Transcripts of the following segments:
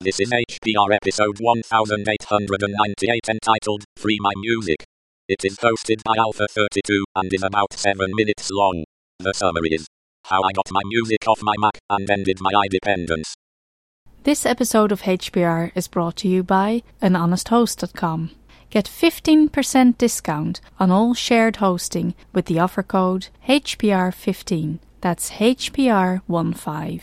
This is HPR episode 1898 entitled Free My Music. It is hosted by Alpha32 and is about 7 minutes long. The summary is How I got my music off my Mac and ended my independence. This episode of HPR is brought to you by anhonesthost.com. Get 15% discount on all shared hosting with the offer code HPR15. That's HPR15.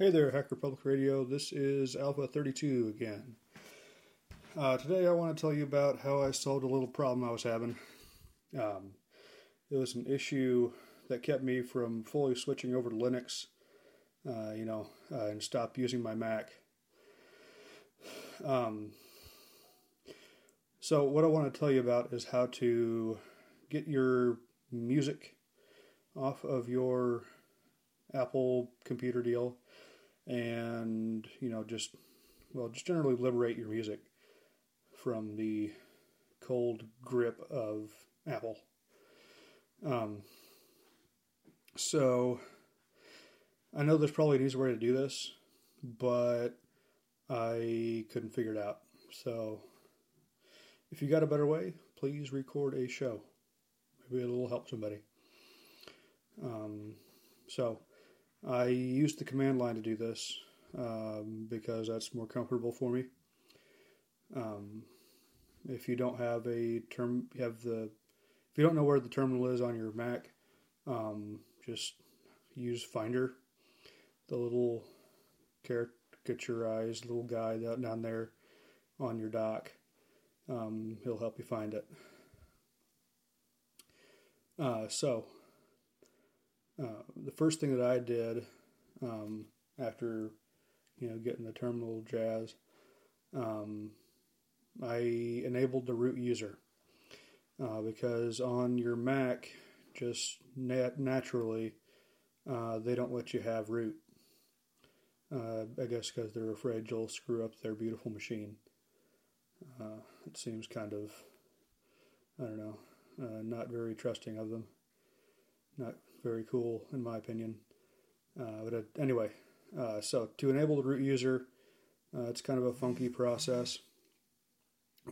Hey there, Hacker Public Radio. This is Alpha 32 again. Uh, today I want to tell you about how I solved a little problem I was having. Um, it was an issue that kept me from fully switching over to Linux, uh, you know, uh, and stop using my Mac. Um, so, what I want to tell you about is how to get your music off of your Apple computer deal and you know just well just generally liberate your music from the cold grip of apple. Um, so i know there's probably an easier way to do this but i couldn't figure it out. So if you got a better way please record a show. Maybe it'll help somebody. Um, so I use the command line to do this um, because that's more comfortable for me. Um, if you don't have a term, have the if you don't know where the terminal is on your Mac, um, just use Finder, the little caricaturized little guy down there on your dock. Um, he'll help you find it. Uh, so uh, the first thing that I did um, after you know getting the terminal jazz, um, I enabled the root user uh, because on your Mac, just nat- naturally, uh, they don't let you have root. Uh, I guess because they're afraid you'll screw up their beautiful machine. Uh, it seems kind of, I don't know, not very trusting of them. Not very cool in my opinion. Uh, but uh, anyway, uh, so to enable the root user, uh, it's kind of a funky process.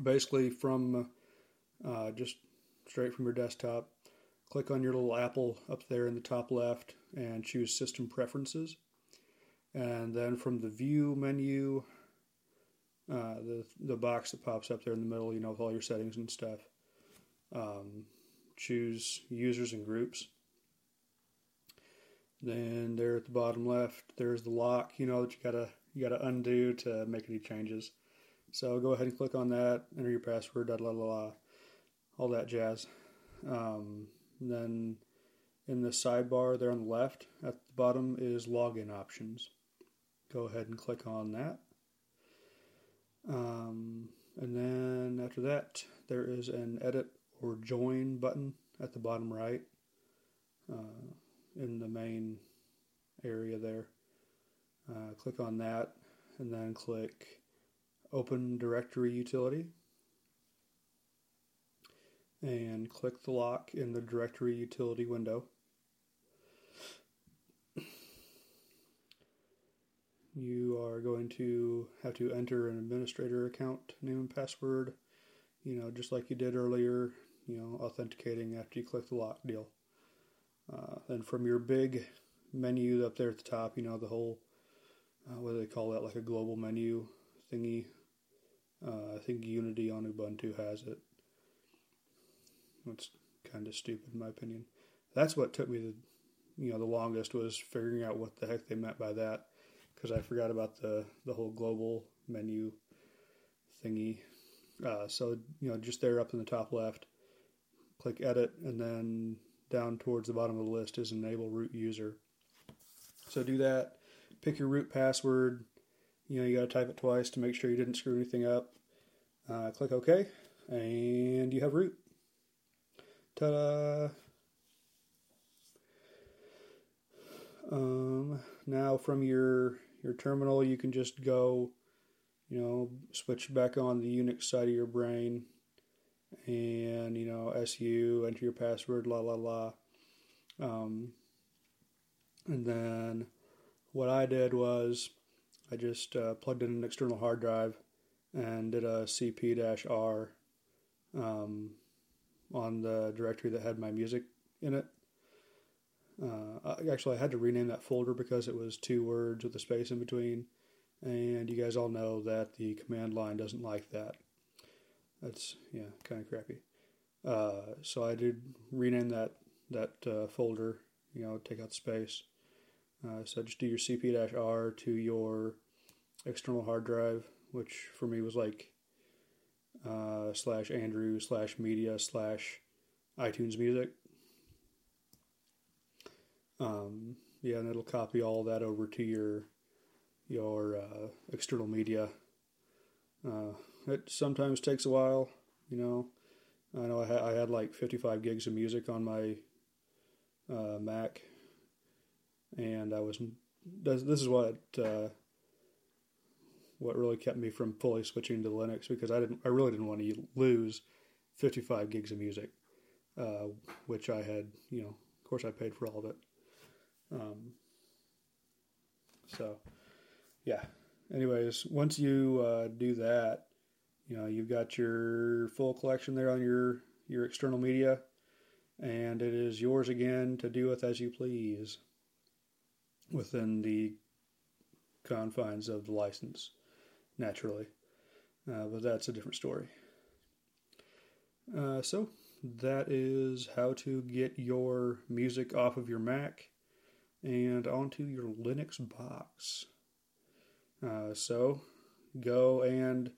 Basically, from uh, just straight from your desktop, click on your little apple up there in the top left and choose System Preferences. And then from the View menu, uh, the the box that pops up there in the middle, you know, with all your settings and stuff. Um, choose Users and Groups then there at the bottom left, there's the lock. You know that you gotta you gotta undo to make any changes. So go ahead and click on that. Enter your password. Da, da, da, all that jazz. Um, then in the sidebar there on the left at the bottom is login options. Go ahead and click on that. Um, and then after that, there is an edit or join button at the bottom right. Uh, in the main area there. Uh, click on that and then click Open Directory Utility and click the lock in the Directory Utility window. You are going to have to enter an administrator account name and password, you know, just like you did earlier, you know, authenticating after you click the lock deal. Uh, then from your big menu up there at the top, you know, the whole, uh, what do they call that, like a global menu thingy. Uh, I think Unity on Ubuntu has it. It's kind of stupid in my opinion. That's what took me the, you know, the longest was figuring out what the heck they meant by that, because I forgot about the the whole global menu thingy. Uh, so you know, just there up in the top left, click edit, and then down towards the bottom of the list is enable root user. So do that. Pick your root password. You know, you got to type it twice to make sure you didn't screw anything up. Uh, click OK, and you have root. Ta-da! Um, now from your your terminal, you can just go, you know, switch back on the Unix side of your brain, and you know, su enter your password, la la la. Um, and then what I did was I just uh, plugged in an external hard drive and did a cp-r um, on the directory that had my music in it. Uh, actually, I had to rename that folder because it was two words with a space in between, and you guys all know that the command line doesn't like that. That's yeah, kind of crappy. Uh, so I did rename that that uh, folder. You know, take out space. Uh, so just do your cp-r to your external hard drive, which for me was like uh, slash Andrew slash media slash iTunes Music. Um, yeah, and it'll copy all that over to your your uh, external media. It sometimes takes a while, you know. I know I, ha- I had like 55 gigs of music on my uh, Mac, and I was. This, this is what uh, what really kept me from fully switching to Linux because I didn't. I really didn't want to lose 55 gigs of music, uh, which I had. You know, of course, I paid for all of it. Um, so, yeah. Anyways, once you uh, do that, you know you've got your full collection there on your your external media, and it is yours again to do with as you please within the confines of the license, naturally. Uh, but that's a different story. Uh, so that is how to get your music off of your Mac and onto your Linux box. Uh, so go and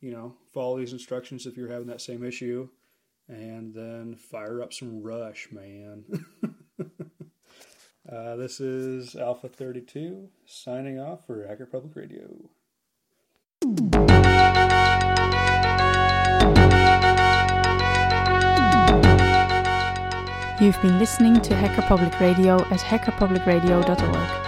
you know follow these instructions if you're having that same issue, and then fire up some Rush, man. uh, this is Alpha 32 signing off for Hacker Public Radio. You've been listening to Hacker Public Radio at hackerpublicradio.org.